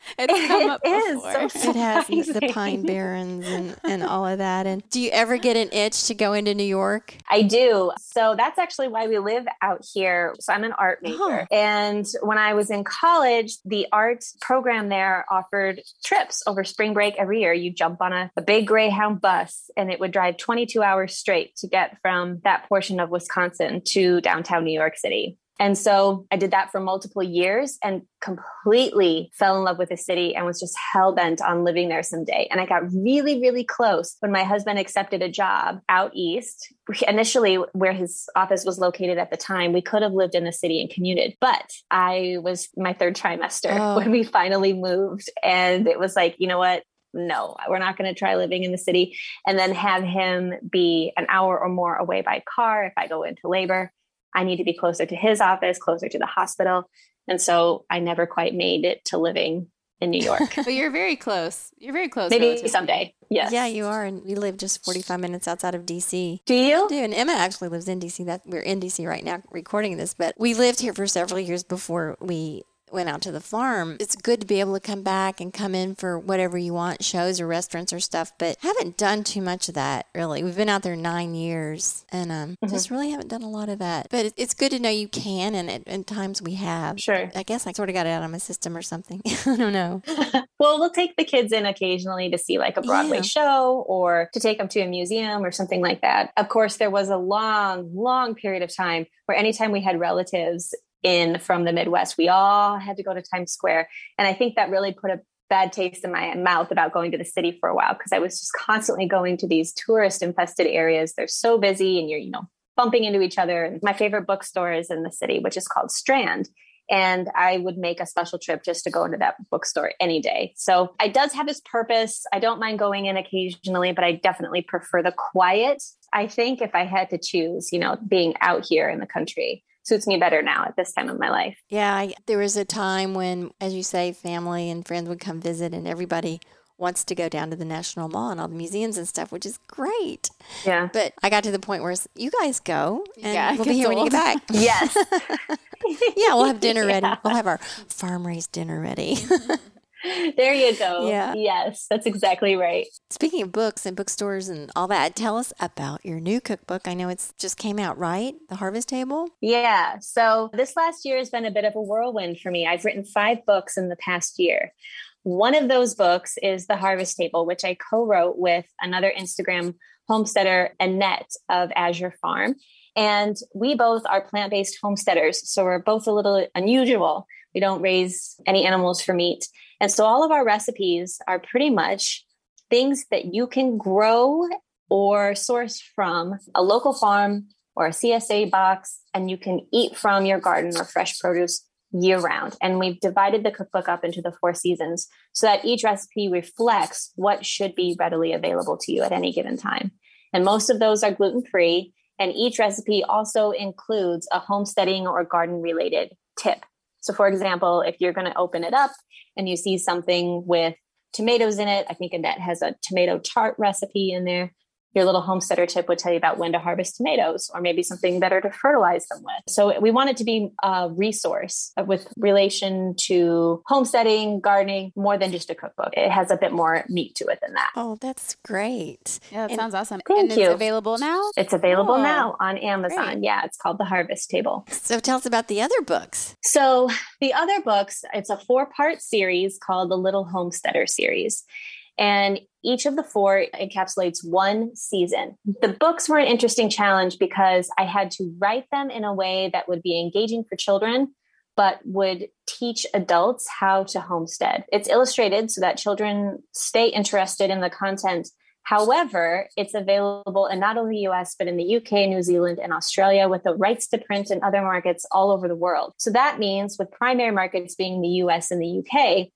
It's come up before. So it has the Pine Barrens and, and all of that. And do you ever get an itch to go into New York? I do. So that's actually why we live out here. So I'm an art major. Oh. And when I was in college, the art program there offered trips over spring break every year. You jump on a, a big Greyhound bus and it would drive 22 hours straight to get from that portion of Wisconsin to downtown New York City. And so I did that for multiple years and completely fell in love with the city and was just hell bent on living there someday. And I got really, really close when my husband accepted a job out east. Initially, where his office was located at the time, we could have lived in the city and commuted. But I was my third trimester oh. when we finally moved. And it was like, you know what? no, we're not going to try living in the city and then have him be an hour or more away by car if I go into labor. I need to be closer to his office, closer to the hospital. And so I never quite made it to living in New York. but you're very close. You're very close. Maybe relatively. someday. Yes. Yeah, you are. And we live just 45 minutes outside of DC. Do you? do. And Emma actually lives in DC. That we're in DC right now recording this, but we lived here for several years before we went out to the farm. It's good to be able to come back and come in for whatever you want, shows or restaurants or stuff, but haven't done too much of that really. We've been out there nine years and um, just really haven't done a lot of that. But it's good to know you can, and at, at times we have. Sure. I guess I sort of got it out of my system or something. I don't know. Well, we'll take the kids in occasionally to see like a Broadway Yeah. show or to take them to a museum or something like that. Of course, there was a long, long period of time where anytime we had relatives in from the Midwest, we all had to go to Times Square. And I think that really put a bad taste in my mouth about going to the city for a while because I was just constantly going to these tourist infested areas. They're so busy and you're, you know, bumping into each other. My favorite bookstore is in the city, which is called Strand. And I would make a special trip just to go into that bookstore any day. So it does have its purpose. I don't mind going in occasionally, but I definitely prefer the quiet. I think if I had to choose, you know, being out here in the country suits me better now at this time of my life. Yeah, I, there was a time when, as you say, family and friends would come visit, and everybody wants to go down to the National Mall and all the museums and stuff, which is great. Yeah. But I got to the point where you guys go, and Yeah, we'll be gets here when you get back. Yes. yeah, we'll have dinner ready. Yeah. We'll have our farm raised dinner ready. there you go. Yeah. Yes, that's exactly right. Speaking of books and bookstores and all that, tell us about your new cookbook. I know it's just came out, right? The Harvest Table. Yeah. So this last year has been a bit of a whirlwind for me. I've written five books in the past year. One of those books is The Harvest Table, which I co wrote with another Instagram homesteader, Annette of Azure Farm. And we both are plant based homesteaders. So we're both a little unusual. We don't raise any animals for meat. And so all of our recipes are pretty much things that you can grow or source from a local farm or a CSA box, and you can eat from your garden or fresh produce year round. And we've divided the cookbook up into the four seasons so that each recipe reflects what should be readily available to you at any given time. And most of those are gluten free. And each recipe also includes a homesteading or garden related tip. So, for example, if you're going to open it up and you see something with tomatoes in it, I think Annette has a tomato tart recipe in there. Your little homesteader tip would tell you about when to harvest tomatoes or maybe something better to fertilize them with. So, we want it to be a resource with relation to homesteading, gardening, more than just a cookbook. It has a bit more meat to it than that. Oh, that's great. Yeah, that And- sounds awesome. Thank and it's you. available now? It's available Cool. now on Amazon. Great. Yeah, it's called The Harvest Table. So tell us about the other books. So the other books, it's a four-part series called the Little Homesteader series. And each of the four encapsulates one season. The books were an interesting challenge because I had to write them in a way that would be engaging for children, but would teach adults how to homestead. It's illustrated so that children stay interested in the content. However, it's available in not only the US, but in the UK, New Zealand, and Australia with the rights to print in other markets all over the world. So that means with primary markets being the US and the UK,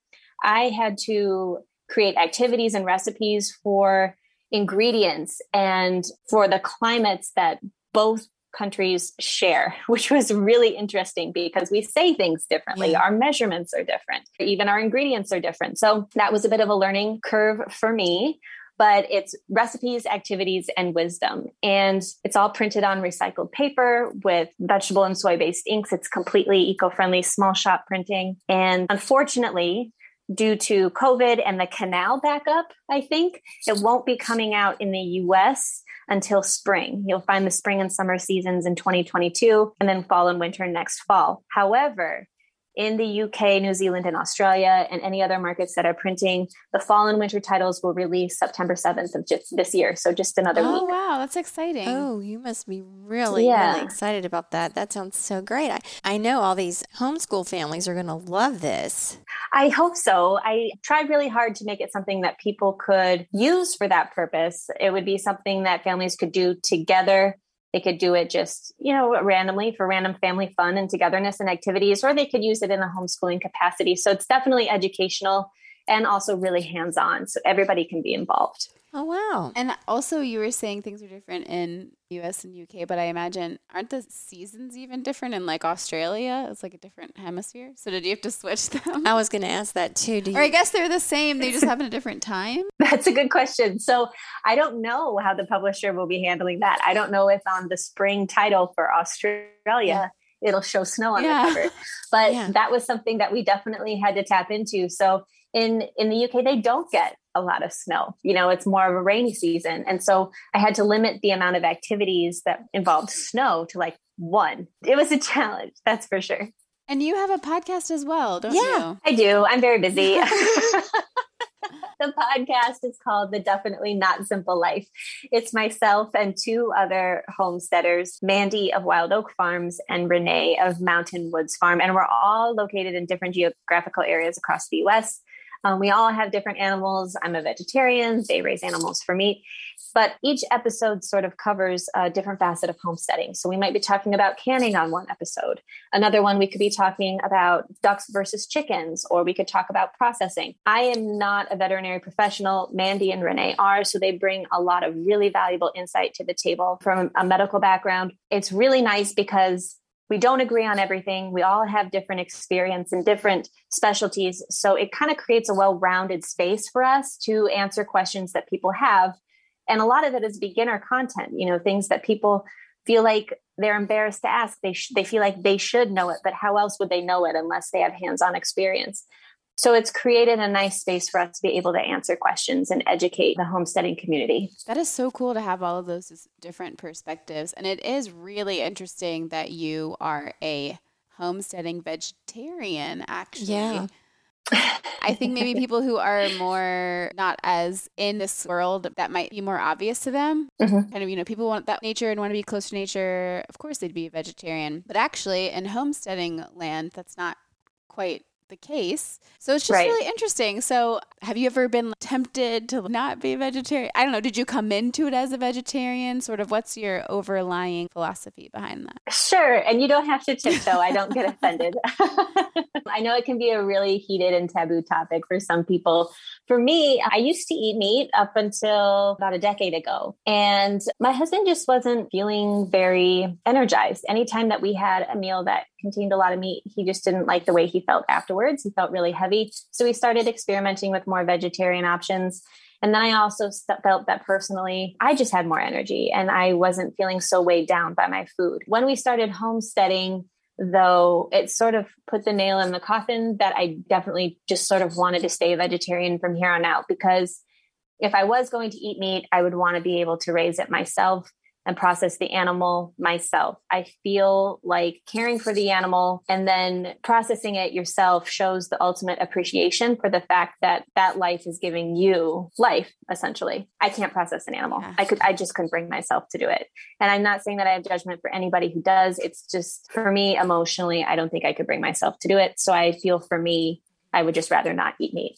I had to create activities and recipes for ingredients and for the climates that both countries share, which was really interesting because we say things differently. Yeah. Our measurements are different, even our ingredients are different. So that was a bit of a learning curve for me. But it's recipes, activities, and wisdom. And it's all printed on recycled paper with vegetable and soy based inks. It's completely eco friendly, small shop printing. And unfortunately, due to COVID and the canal backup, I think it won't be coming out in the US until spring. You'll find the spring and summer seasons in 2022 and then fall and winter next fall. However, in the UK, New Zealand, and Australia, and any other markets that are printing, the fall and winter titles will release September 7th of just this year. So just another Oh, week. wow. That's exciting. Oh, you must be really, Yeah. really excited about that. That sounds so great. I, I know all these homeschool families are going to love this. I hope so. I tried really hard to make it something that people could use for that purpose. It would be something that families could do together. They could do it just, you know, randomly for random family fun and togetherness and activities, or they could use it in a homeschooling capacity. So it's definitely educational and also really hands on. So everybody can be involved. Oh, wow. And also, you were saying things are different in US and UK, but I imagine aren't the seasons even different in like Australia? It's like a different hemisphere. So did you have to switch them? I was going to ask that too. Do or I guess they're the same. They just happen at a different time. That's a good question. So I don't know how the publisher will be handling that. I don't know if on the spring title for Australia, it'll show snow on Yeah. the cover. But Yeah. that was something that we definitely had to tap into. So in in the UK, they don't get a lot of snow. You know, it's more of a rainy season, and so I had to limit the amount of activities that involved snow to like one. It was a challenge, that's for sure. And you have a podcast as well, don't Yeah. you? I do. I'm very busy. the podcast is called The Definitely Not Simple Life. It's myself and two other homesteaders, Mandy of Wild Oak Farms and Renee of Mountain Woods Farm. And we're all located in different geographical areas across the US. Um, we all have different animals. I'm a vegetarian, they raise animals for meat. But each episode sort of covers a different facet of homesteading. So we might be talking about canning on one episode. Another one, we could be talking about ducks versus chickens, or we could talk about processing. I am not a veterinary professional. Mandy and Renee are, so they bring a lot of really valuable insight to the table from a medical background. It's really nice because we don't agree on everything. We all have different experience and different specialties. So it kind of creates a well rounded space for us to answer questions that people have. And a lot of it is beginner content, you know, things that people feel like they're embarrassed to ask. They, sh- they feel like they should know it, but how else would they know it unless they have hands on experience? So it's created a nice space for us to be able to answer questions and educate the homesteading community. That is so cool to have all of those different perspectives. And it is really interesting that you are a homesteading vegetarian, actually. Yeah. I think maybe people who are more not as in this world, that might be more obvious to them. Mhm. Kind of, you know, people want that nature and want to be close to nature. Of course, they'd be a vegetarian. But actually, in homesteading land, that's not quite the case. So it's just Right. really interesting. So, have you ever been tempted to not be a vegetarian? I don't know. Did you come into it as a vegetarian? Sort of what's your overlying philosophy behind that? Sure. And you don't have to tiptoe. I don't get offended. I know it can be a really heated and taboo topic for some people. For me, I used to eat meat up until about a decade ago. And my husband just wasn't feeling very energized. Anytime that we had a meal that contained a lot of meat, he just didn't like the way he felt afterwards. He felt really heavy. So we started experimenting with more vegetarian options. And then I also felt that personally, I just had more energy and I wasn't feeling so weighed down by my food. When we started homesteading, though, it sort of put the nail in the coffin that I definitely just sort of wanted to stay vegetarian from here on out because if I was going to eat meat, I would want to be able to raise it myself and process the animal myself. I feel like caring for the animal and then processing it yourself shows the ultimate appreciation for the fact that that life is giving you life essentially. I can't process an animal. Yeah. I could I just couldn't bring myself to do it. And I'm not saying that I have judgment for anybody who does. It's just for me emotionally I don't think I could bring myself to do it. So I feel for me I would just rather not eat meat.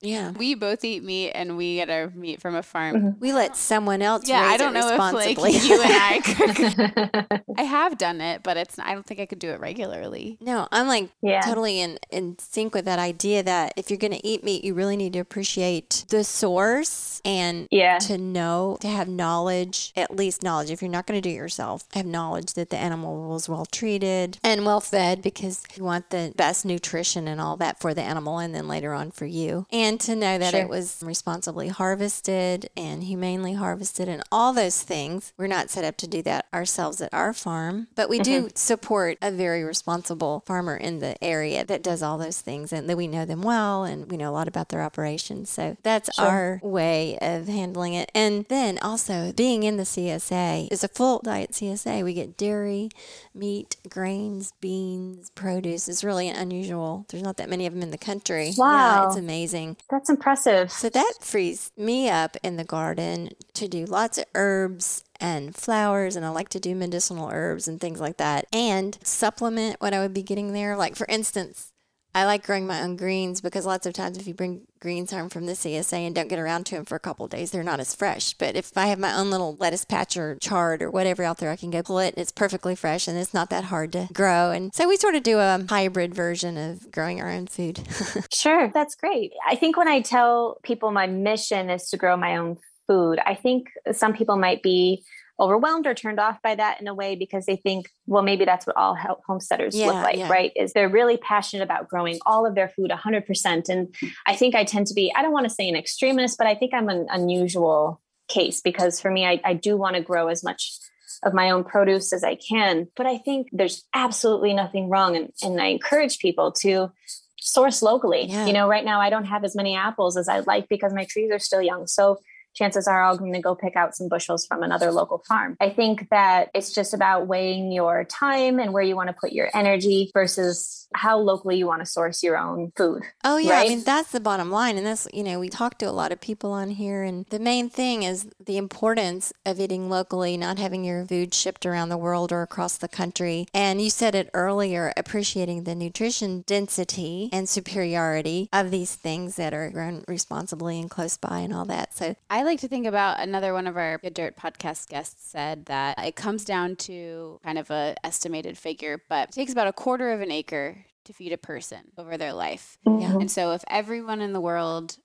Yeah. We both eat meat and we get our meat from a farm. Mm-hmm. We let someone else Yeah, raise I don't it know if like responsibly. you and I could. I have done it, but it's. I don't think I could do it regularly. no, I'm like Yeah. totally in, in sync with that idea that if you're going to eat meat, you really need to appreciate the source and yeah. to know, to have knowledge, at least knowledge. If you're not going to do it yourself, have knowledge that the animal was well treated and well fed because you want the best nutrition and all that for the animal and then later on for you. And to know that Sure. it was responsibly harvested and humanely harvested and all those things. We're not set up to do that ourselves at our farm, but we do mm-hmm. support a very responsible farmer in the area that does all those things and that we know them well and we know a lot about their operations. So that's Sure. our way of handling it. And then also being in the CSA is a full diet CSA. We get dairy, meat, grains, beans, produce. It's really unusual. There's not that many of them in the country. Yeah, Wow. it's amazing. That's impressive. So that frees me up in the garden to do lots of herbs and flowers, and I like to do medicinal herbs and things like that, and supplement what I would be getting there. Like, for instance, I like growing my own greens because lots of times if you bring greens home from the CSA and don't get around to them for a couple of days, they're not as fresh. But if I have my own little lettuce patch or chard or whatever out there, I can go pull it. It's perfectly fresh and it's not that hard to grow. And so we sort of do a hybrid version of growing our own food. Sure, that's great. I think when I tell people my mission is to grow my own food. I think some people might be overwhelmed or turned off by that in a way because they think, well, maybe that's what all homesteaders yeah, look like, yeah. right? Is they're really passionate about growing all of their food 100%. And I think I tend to be, I don't want to say an extremist, but I think I'm an unusual case because for me, I, I do want to grow as much of my own produce as I can. But I think there's absolutely nothing wrong. And, and I encourage people to source locally. Yeah. You know, right now I don't have as many apples as I'd like because my trees are still young. So chances are I'm going to go pick out some bushels from another local farm. I think that it's just about weighing your time and where you want to put your energy versus how locally you want to source your own food. Oh yeah, right? I mean that's the bottom line and that's you know we talk to a lot of people on here and the main thing is the importance of eating locally, not having your food shipped around the world or across the country. And you said it earlier, appreciating the nutrition density and superiority of these things that are grown responsibly and close by and all that. So I like to think about another one of our Good Dirt podcast guests said that it comes down to kind of a estimated figure, but it takes about a quarter of an acre to feed a person over their life. Mm-hmm. And so if everyone in the world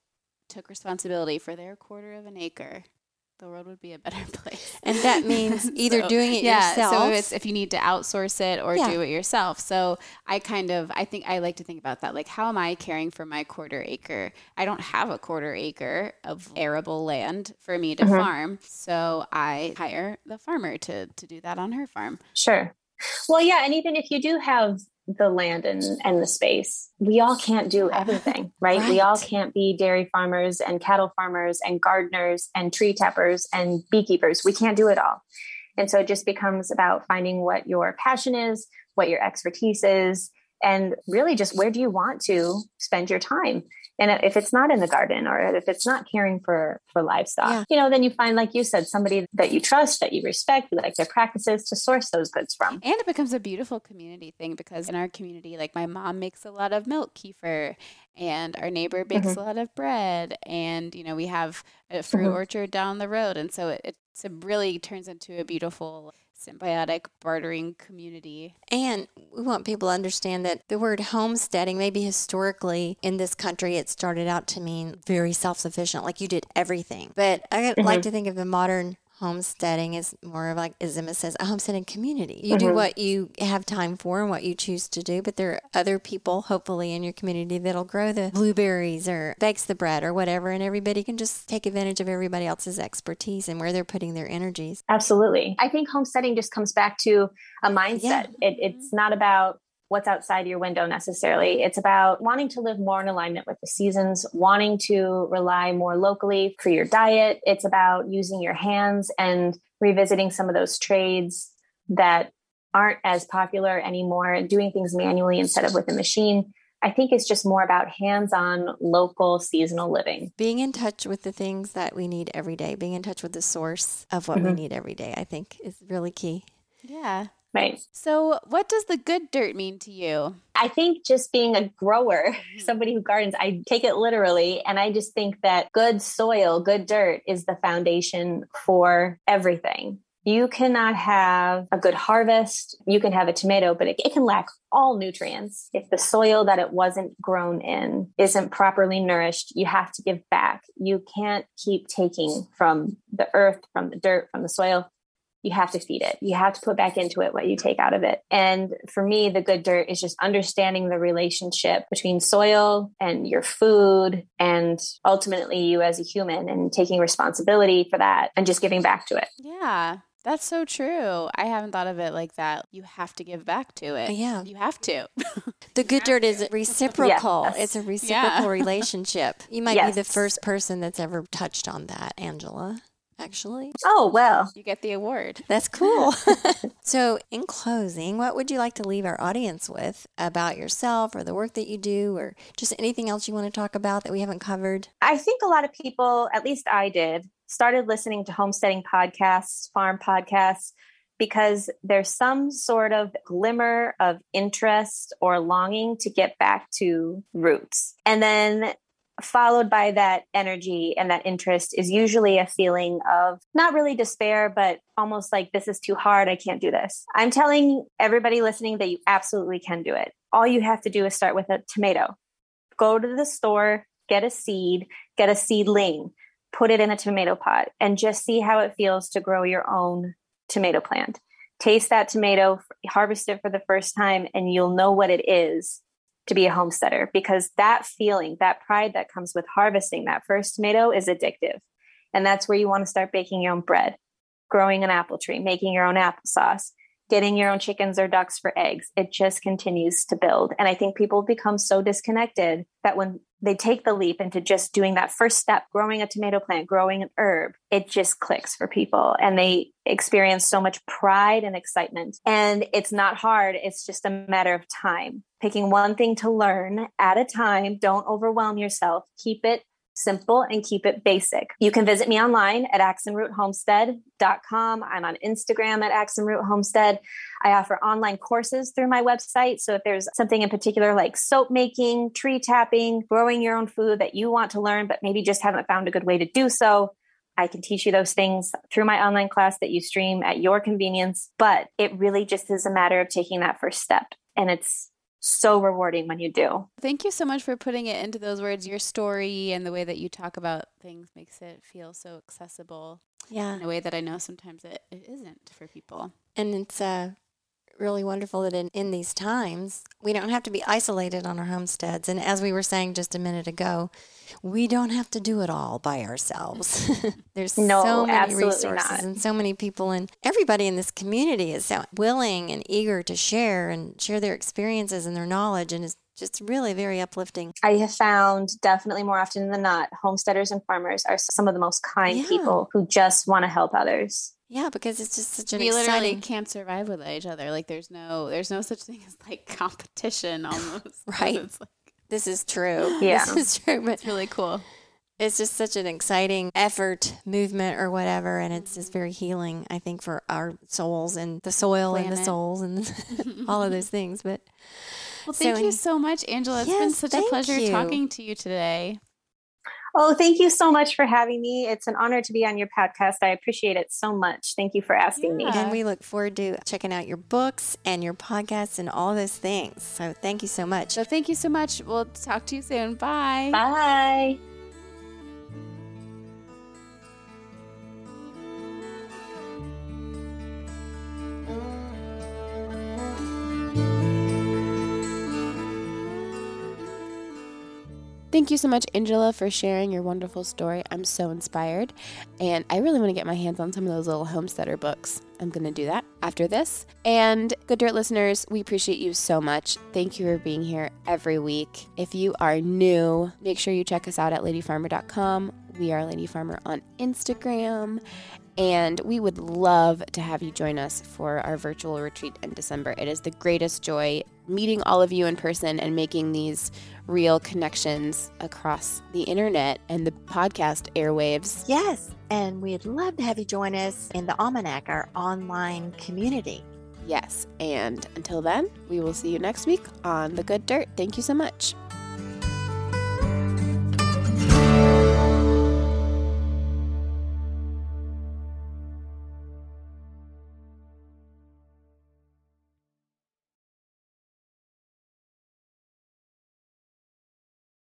took responsibility for their quarter of an acre, the world would be a better place. And that means either so, doing it yeah, yourself. So it's if you need to outsource it or yeah. do it yourself. So I kind of I think I like to think about that. Like how am I caring for my quarter acre? I don't have a quarter acre of arable land for me to mm-hmm. farm. So I hire the farmer to to do that on her farm. Sure. Well, yeah, and even if you do have the land and, and the space. We all can't do everything, right? right? We all can't be dairy farmers and cattle farmers and gardeners and tree tappers and beekeepers. We can't do it all. And so it just becomes about finding what your passion is, what your expertise is, and really just where do you want to spend your time and if it's not in the garden or if it's not caring for for livestock yeah. you know then you find like you said somebody that you trust that you respect you like their practices to source those goods from and it becomes a beautiful community thing because in our community like my mom makes a lot of milk kefir and our neighbor bakes mm-hmm. a lot of bread and you know we have a fruit mm-hmm. orchard down the road and so it, it really turns into a beautiful symbiotic bartering community. And we want people to understand that the word homesteading, maybe historically in this country, it started out to mean very self sufficient, like you did everything. But I mm-hmm. like to think of the modern homesteading is more of like, as Emma says, a homesteading community. You mm-hmm. do what you have time for and what you choose to do, but there are other people, hopefully, in your community that'll grow the blueberries or bakes the bread or whatever, and everybody can just take advantage of everybody else's expertise and where they're putting their energies. Absolutely. I think homesteading just comes back to a mindset. Yeah. It, it's not about what's outside your window necessarily. It's about wanting to live more in alignment with the seasons, wanting to rely more locally for your diet. It's about using your hands and revisiting some of those trades that aren't as popular anymore, doing things manually instead of with a machine. I think it's just more about hands on local seasonal living. Being in touch with the things that we need every day, being in touch with the source of what mm-hmm. we need every day, I think is really key. Yeah. Right. So, what does the good dirt mean to you? I think just being a grower, mm-hmm. somebody who gardens, I take it literally. And I just think that good soil, good dirt is the foundation for everything. You cannot have a good harvest. You can have a tomato, but it, it, can lack all nutrients. If the soil that it wasn't grown in isn't properly nourished, you have to give back. You can't keep taking from the earth, from the dirt, from the soil you have to feed it. You have to put back into it what you take out of it. And for me, the good dirt is just understanding the relationship between soil and your food and ultimately you as a human and taking responsibility for that and just giving back to it. Yeah. That's so true. I haven't thought of it like that. You have to give back to it. Yeah. You have to. the good dirt is reciprocal. Yes. It's a reciprocal yeah. relationship. You might yes. be the first person that's ever touched on that, Angela actually. Oh, well. You get the award. That's cool. so, in closing, what would you like to leave our audience with about yourself or the work that you do or just anything else you want to talk about that we haven't covered? I think a lot of people, at least I did, started listening to homesteading podcasts, farm podcasts because there's some sort of glimmer of interest or longing to get back to roots. And then followed by that energy and that interest is usually a feeling of not really despair, but almost like this is too hard. I can't do this. I'm telling everybody listening that you absolutely can do it. All you have to do is start with a tomato. Go to the store, get a seed, get a seedling, put it in a tomato pot, and just see how it feels to grow your own tomato plant. Taste that tomato, harvest it for the first time, and you'll know what it is to be a homesteader because that feeling, that pride that comes with harvesting that first tomato is addictive. And that's where you want to start baking your own bread, growing an apple tree, making your own applesauce, getting your own chickens or ducks for eggs. It just continues to build. And I think people become so disconnected that when they take the leap into just doing that first step, growing a tomato plant, growing an herb, it just clicks for people and they experience so much pride and excitement. And it's not hard, it's just a matter of time. Picking one thing to learn at a time, don't overwhelm yourself, keep it simple and keep it basic. You can visit me online at axeandroothomestead.com. I'm on Instagram at axandroothomestead. I offer online courses through my website. So if there's something in particular like soap making, tree tapping, growing your own food that you want to learn, but maybe just haven't found a good way to do so, I can teach you those things through my online class that you stream at your convenience. But it really just is a matter of taking that first step. And it's so rewarding when you do. Thank you so much for putting it into those words. Your story and the way that you talk about things makes it feel so accessible. Yeah. In a way that I know sometimes it, it isn't for people. And it's uh, really wonderful that in, in these times, we don't have to be isolated on our homesteads. And as we were saying just a minute ago, we don't have to do it all by ourselves. There's no, so many resources not. and so many people, and everybody in this community is so willing and eager to share and share their experiences and their knowledge, and it's just really very uplifting. I have found definitely more often than not, homesteaders and farmers are some of the most kind yeah. people who just want to help others. Yeah, because it's just such an we exciting... literally can't survive without each other. Like there's no there's no such thing as like competition almost. right. Like this is true. Yeah. This is true. But it's really cool. It's just such an exciting effort, movement, or whatever. And it's just mm-hmm. very healing, I think, for our souls and the soil Planet. and the souls and all of those things. But well, thank so, you so much, Angela. It's yes, been such a pleasure you. talking to you today. Oh, thank you so much for having me. It's an honor to be on your podcast. I appreciate it so much. Thank you for asking yeah. me. And we look forward to checking out your books and your podcasts and all those things. So thank you so much. So thank you so much. We'll talk to you soon. Bye. Bye. Thank you so much, Angela, for sharing your wonderful story. I'm so inspired, and I really want to get my hands on some of those little homesteader books. I'm going to do that after this. And Good Dirt listeners, we appreciate you so much. Thank you for being here every week. If you are new, make sure you check us out at ladyfarmer.com. We are Lady Farmer on Instagram. And we would love to have you join us for our virtual retreat in December. It is the greatest joy meeting all of you in person and making these real connections across the internet and the podcast airwaves. Yes, and we'd love to have you join us in the Almanac, our online community. Yes, and until then, we will see you next week on The Good Dirt. Thank you so much.